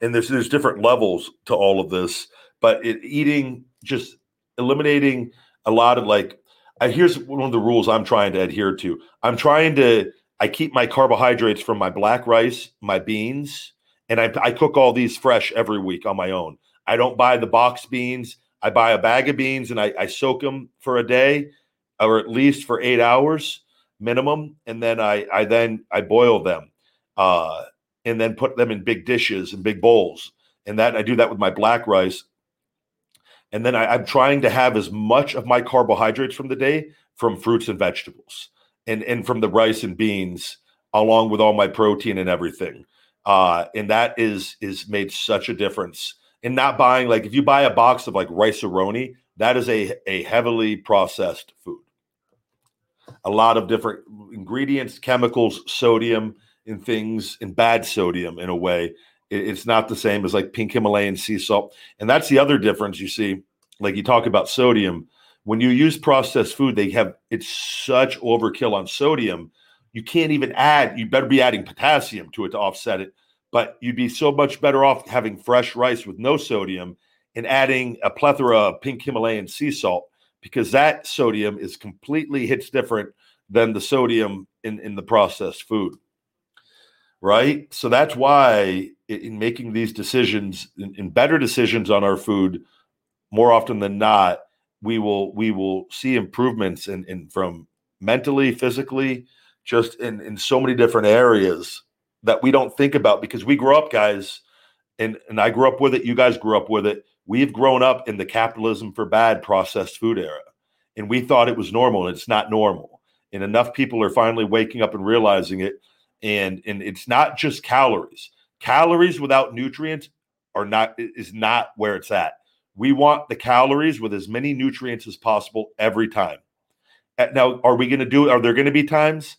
And there's there's different levels to all of this, but it, eating just eliminating a lot of like I, here's one of the rules I'm trying to adhere to. I'm trying to I keep my carbohydrates from my black rice, my beans, and I, I cook all these fresh every week on my own. I don't buy the box beans. I buy a bag of beans and I, I soak them for a day or at least for eight hours minimum, and then I I then I boil them, uh, and then put them in big dishes and big bowls, and that I do that with my black rice and then I, am trying to have as much of my carbohydrates from the day from fruits and vegetables and, and from the rice and beans, along with all my protein and everything. Uh, and that is is made such a difference in not buying like if you buy a box of like rice-a-roni, that is a, a heavily processed food. A lot of different ingredients, chemicals, sodium, and things, and bad sodium in a way it's not the same as like pink Himalayan sea salt. And that's the other difference you see. Like you talk about sodium, when you use processed food, they have it's such overkill on sodium. You can't even add, you better be adding potassium to it to offset it. But you'd be so much better off having fresh rice with no sodium and adding a plethora of pink Himalayan sea salt because that sodium is completely hits different than the sodium in, in the processed food right? So that's why in making these decisions, in, in, better decisions on our food, more often than not, we will we will see improvements in, in from mentally, physically, just in in so many different areas that we don't think about because we grew up, guys, and and I grew up with it. You guys grew up with it. We've grown up in the capitalism for bad processed food era, and we thought it was normal, and it's not normal. And enough people are finally waking up and realizing it and and it's not just calories. Calories without nutrients are not is not where it's at. We want the calories with as many nutrients as possible every time. Eh, now, are we going to do? Are there going to be times?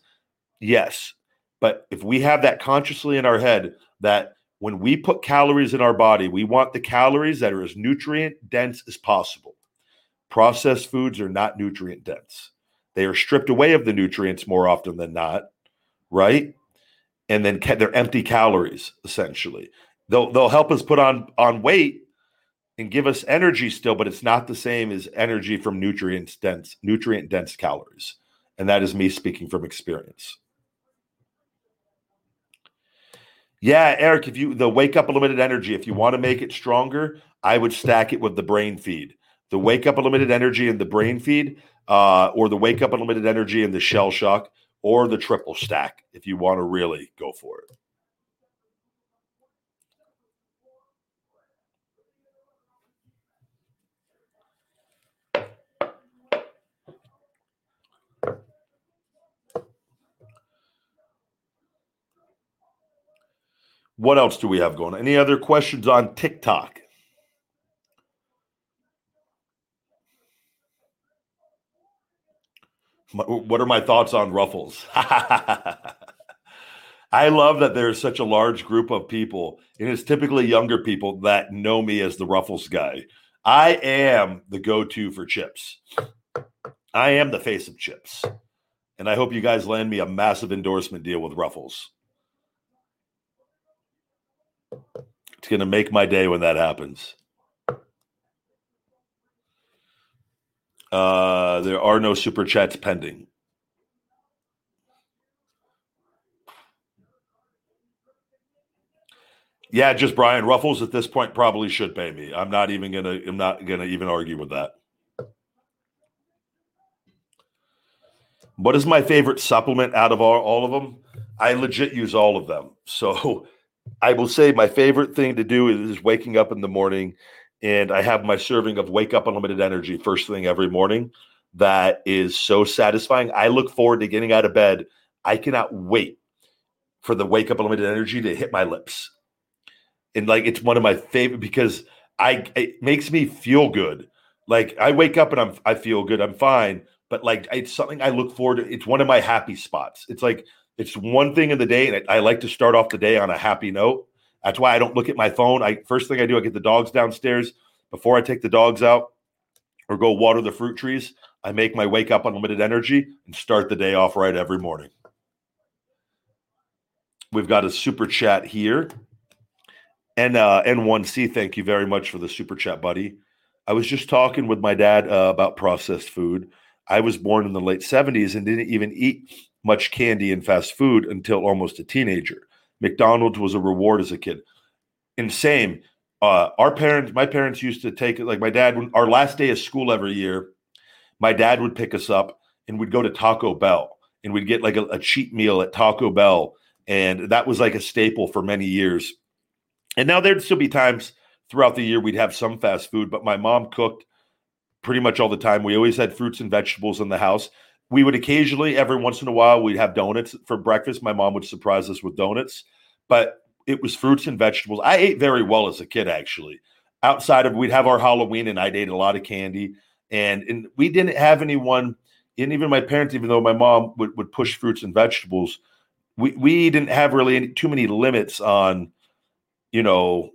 Yes, but if we have that consciously in our head that when we put calories in our body, we want the calories that are as nutrient dense as possible. Processed foods are not nutrient dense. They are stripped away of the nutrients more often than not, right? And then they're empty calories essentially. They'll they'll help us put on on weight and give us energy still, but it's not the same as energy from nutrients dense nutrient dense calories. And that is me speaking from experience. Yeah, Eric, if you the wake up limited energy, if you want to make it stronger, I would stack it with the brain feed. The wake up limited energy and the brain feed, uh, or the wake up unlimited energy and the shell shock or the triple stack if you want to really go for it. What else do we have going? Any other questions on TikTok? What are my thoughts on Ruffles? *laughs* I love that there's such a large group of people, and it's typically younger people that know me as the Ruffles guy. I am the go to for chips. I am the face of chips. And I hope you guys land me a massive endorsement deal with Ruffles. It's going to make my day when that happens. Uh, there are no super chats pending. Yeah, just Brian Ruffles at this point probably should pay me. I'm not even gonna. I'm not gonna even argue with that. What is my favorite supplement out of all, all of them? I legit use all of them. So *laughs* I will say my favorite thing to do is waking up in the morning and I have my serving of Wake Up Unlimited Energy first thing every morning. That is so satisfying. I look forward to getting out of bed. I cannot wait for the Wake Up Unlimited Energy to hit my lips. And like it's one of my favorite because I it makes me feel good. Like I wake up and I'm I feel good. I'm fine but like it's something I look forward to. It's one of my happy spots. It's like it's one thing in the day, and I, I, like to start off the day on a happy note. That's why I don't look at my phone. I first thing I do, I get the dogs downstairs before I take the dogs out or go water the fruit trees. I make my wake up unlimited energy and start the day off right every morning. We've got a super chat here. And uh, N1C, thank you very much for the super chat, buddy. I was just talking with my dad uh, about processed food. I was born in the late 70s and didn't even eat much candy and fast food until almost a teenager. McDonald's was a reward as a kid. Insane. Uh, our parents, my parents used to take it like my dad, our last day of school every year, my dad would pick us up and we'd go to Taco Bell and we'd get like a, a cheap meal at Taco Bell. And that was like a staple for many years. And now there'd still be times throughout the year we'd have some fast food, but my mom cooked pretty much all the time. We always had fruits and vegetables in the house. We would occasionally, every once in a while, we'd have donuts for breakfast. My mom would surprise us with donuts, but it was fruits and vegetables. I ate very well as a kid, actually. Outside of we'd have our Halloween, and I'd ate a lot of candy, and and we didn't have anyone, and even my parents, even though my mom would, would push fruits and vegetables, we we didn't have really any, too many limits on, you know,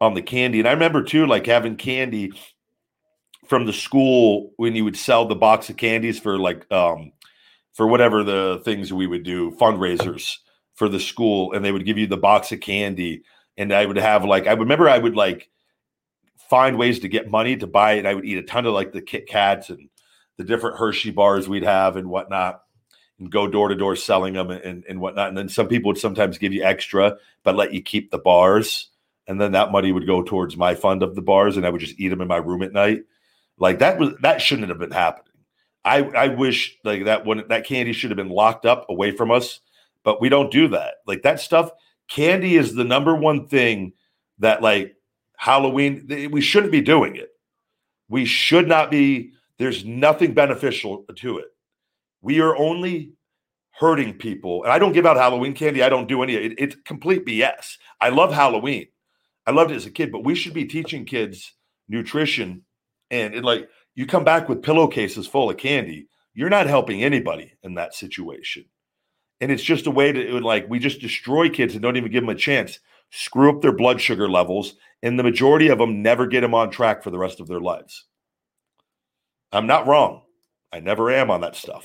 on the candy. And I remember too, like having candy from the school when you would sell the box of candies for like um for whatever the things we would do fundraisers for the school and they would give you the box of candy and I would have like I remember I would like find ways to get money to buy it. And i would eat a ton of like the Kit Kats and the different Hershey bars we'd have and whatnot and go door to door selling them and, and whatnot. And then some people would sometimes give you extra, but let you keep the bars. And then that money would go towards my fund of the bars and I would just eat them in my room at night. Like that was that shouldn't have been happening. I I wish like that when that candy should have been locked up away from us, but we don't do that. Like that stuff, candy is the number one thing that like Halloween we shouldn't be doing it. We should not be there's nothing beneficial to it. We are only hurting people. And I don't give out Halloween candy. I don't do any it, it's complete BS. I love Halloween. I loved it as a kid, but we should be teaching kids nutrition and, and like you come back with pillowcases full of candy, you're not helping anybody in that situation. And it's just a way to like we just destroy kids and don't even give them a chance, screw up their blood sugar levels, and the majority of them never get them on track for the rest of their lives. I'm not wrong. I never am on that stuff.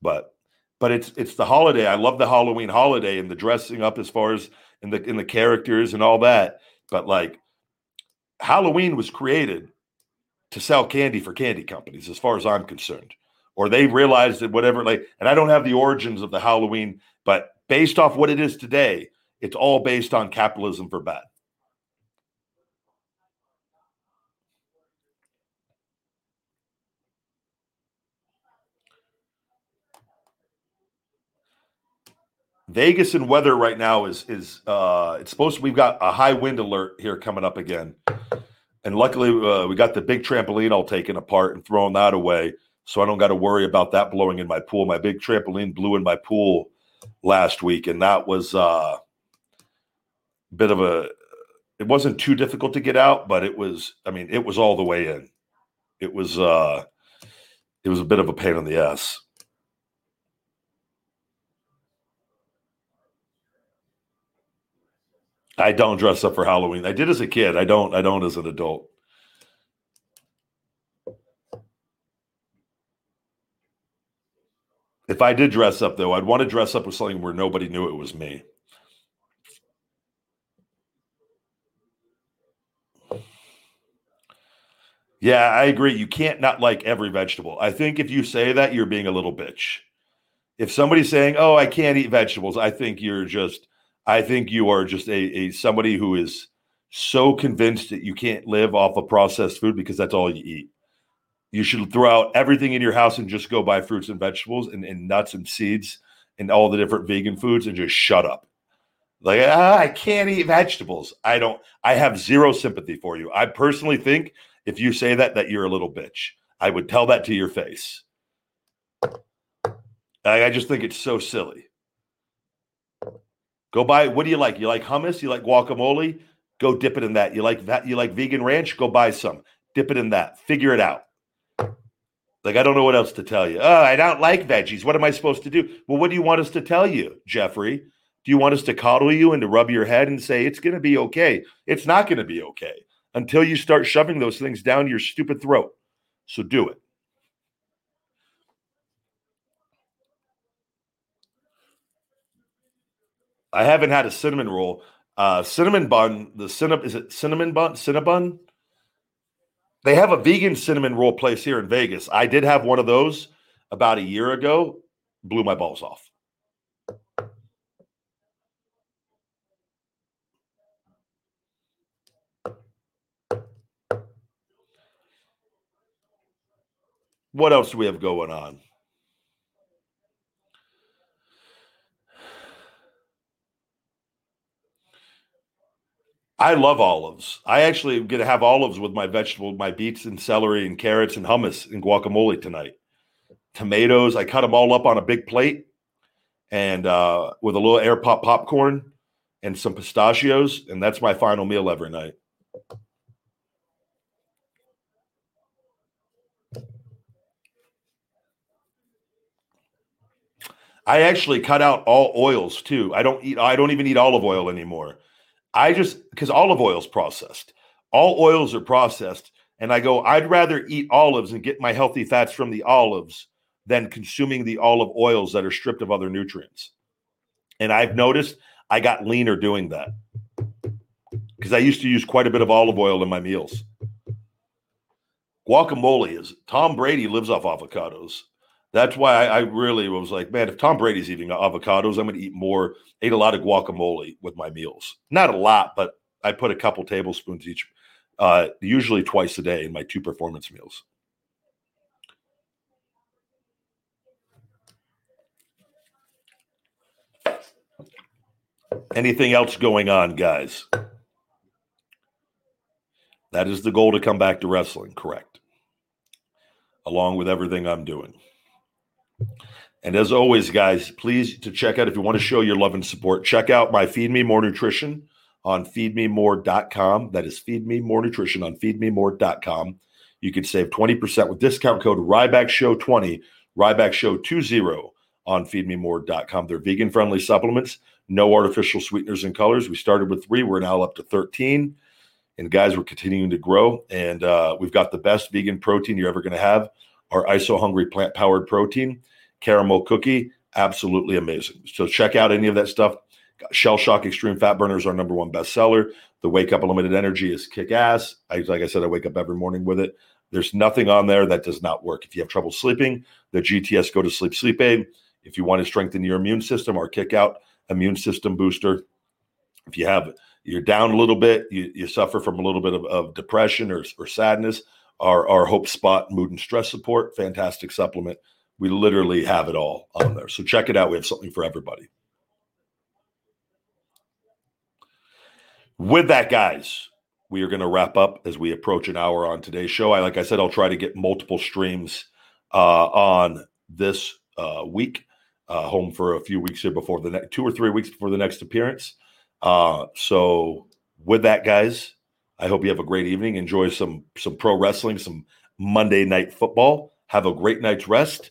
But but it's it's the holiday. I love the Halloween holiday and the dressing up as far as in the in the characters and all that. But like Halloween was created to sell candy for candy companies, as far as I'm concerned. Or they realized that whatever, like, and I don't have the origins of the Halloween, but based off what it is today, it's all based on capitalism for bad. Vegas and weather right now is is uh it's supposed to we've got a high wind alert here coming up again and luckily uh, we got the big trampoline all taken apart and thrown that away so i don't got to worry about that blowing in my pool. My big trampoline blew in my pool last week and that was uh, a bit of a it wasn't too difficult to get out but it was i mean it was all the way in. It was uh it was a bit of a pain in the ass I don't dress up for Halloween. I did as a kid. I don't. I don't as an adult. If I did dress up, though, I'd want to dress up with something where nobody knew it was me. Yeah, I agree. You can't not like every vegetable. I think if you say that, you're being a little bitch. If somebody's saying, "Oh, I can't eat vegetables," I think you're just I think you are just a, a somebody who is so convinced that you can't live off of processed food because that's all you eat. You should throw out everything in your house and just go buy fruits and vegetables and, and nuts and seeds and all the different vegan foods and just shut up. Like, ah, I can't eat vegetables. I don't, I have zero sympathy for you. I personally think if you say that, that you're a little bitch. I would tell that to your face. I, I just think it's so silly. Go buy, what do you like? You like hummus? You like guacamole? Go dip it in that. You like that? You like vegan ranch? Go buy some. Dip it in that. Figure it out. Like, I don't know what else to tell you. Oh, I don't like veggies. What am I supposed to do? Well, what do you want us to tell you, Jeffrey? Do you want us to coddle you and to rub your head and say it's going to be okay? It's not going to be okay until you start shoving those things down your stupid throat. So do it. I haven't had a cinnamon roll. Uh, cinnamon bun, the cinnamon is it cinnamon bun? Cinnabon? They have a vegan cinnamon roll place here in Vegas. I did have one of those about a year ago. Blew my balls off. What else do we have going on? I love olives. I actually going to have olives with my vegetable, my beets and celery and carrots and hummus and guacamole tonight. Tomatoes, I cut them all up on a big plate and uh, with a little air pop popcorn and some pistachios. And that's my final meal every night. I actually cut out all oils too. I don't eat, I don't even eat olive oil anymore. I just because olive oil is processed. All oils are processed. And I go, I'd rather eat olives and get my healthy fats from the olives than consuming the olive oils that are stripped of other nutrients. And I've noticed I got leaner doing that because I used to use quite a bit of olive oil in my meals. Guacamole is Tom Brady lives off avocados. That's why I, I, really was like, man, if Tom Brady's eating avocados, I'm going to eat more. Ate a lot of guacamole with my meals. Not a lot, but I put a couple tablespoons each, uh, usually twice a day in my two performance meals. Anything else going on, guys? That is the goal to come back to wrestling, correct? Along with everything I'm doing. And as always, guys, please to check out if you want to show your love and support, check out my Feed Me More Nutrition on feedmemore.com. That is Feed Me More Nutrition on feedmemore.com. You can save 20% with discount code Ryback Show 20, Ryback Show 20 on feedmemore.com. They're vegan friendly supplements, no artificial sweeteners and colors. We started with three, we're now up to 13. And guys, we're continuing to grow. And uh, we've got the best vegan protein you're ever going to have our ISO Hungry plant powered protein, caramel cookie, absolutely amazing. So check out any of that stuff. Shell Shock Extreme Fat Burner is our number one bestseller. The Wake Up Unlimited Energy is kick ass. I, like I said, I wake up every morning with it. There's nothing on there that does not work. If you have trouble sleeping, the GTS Go to Sleep Sleep Aid. If you want to strengthen your immune system, our Kick Out Immune System Booster. If you have you're down a little bit, you, you suffer from a little bit of, of depression or, or sadness, our, our Hope Spot mood and stress support, fantastic supplement. We literally have it all on there. So check it out. We have something for everybody. With that, guys, we are going to wrap up as we approach an hour on today's show. I, like I said, I'll try to get multiple streams uh, on this uh, week, uh, home for a few weeks here before the next two or three weeks before the next appearance. Uh, so, with that, guys, I hope you have a great evening. Enjoy some some pro wrestling, some Monday night football. Have a great night's rest,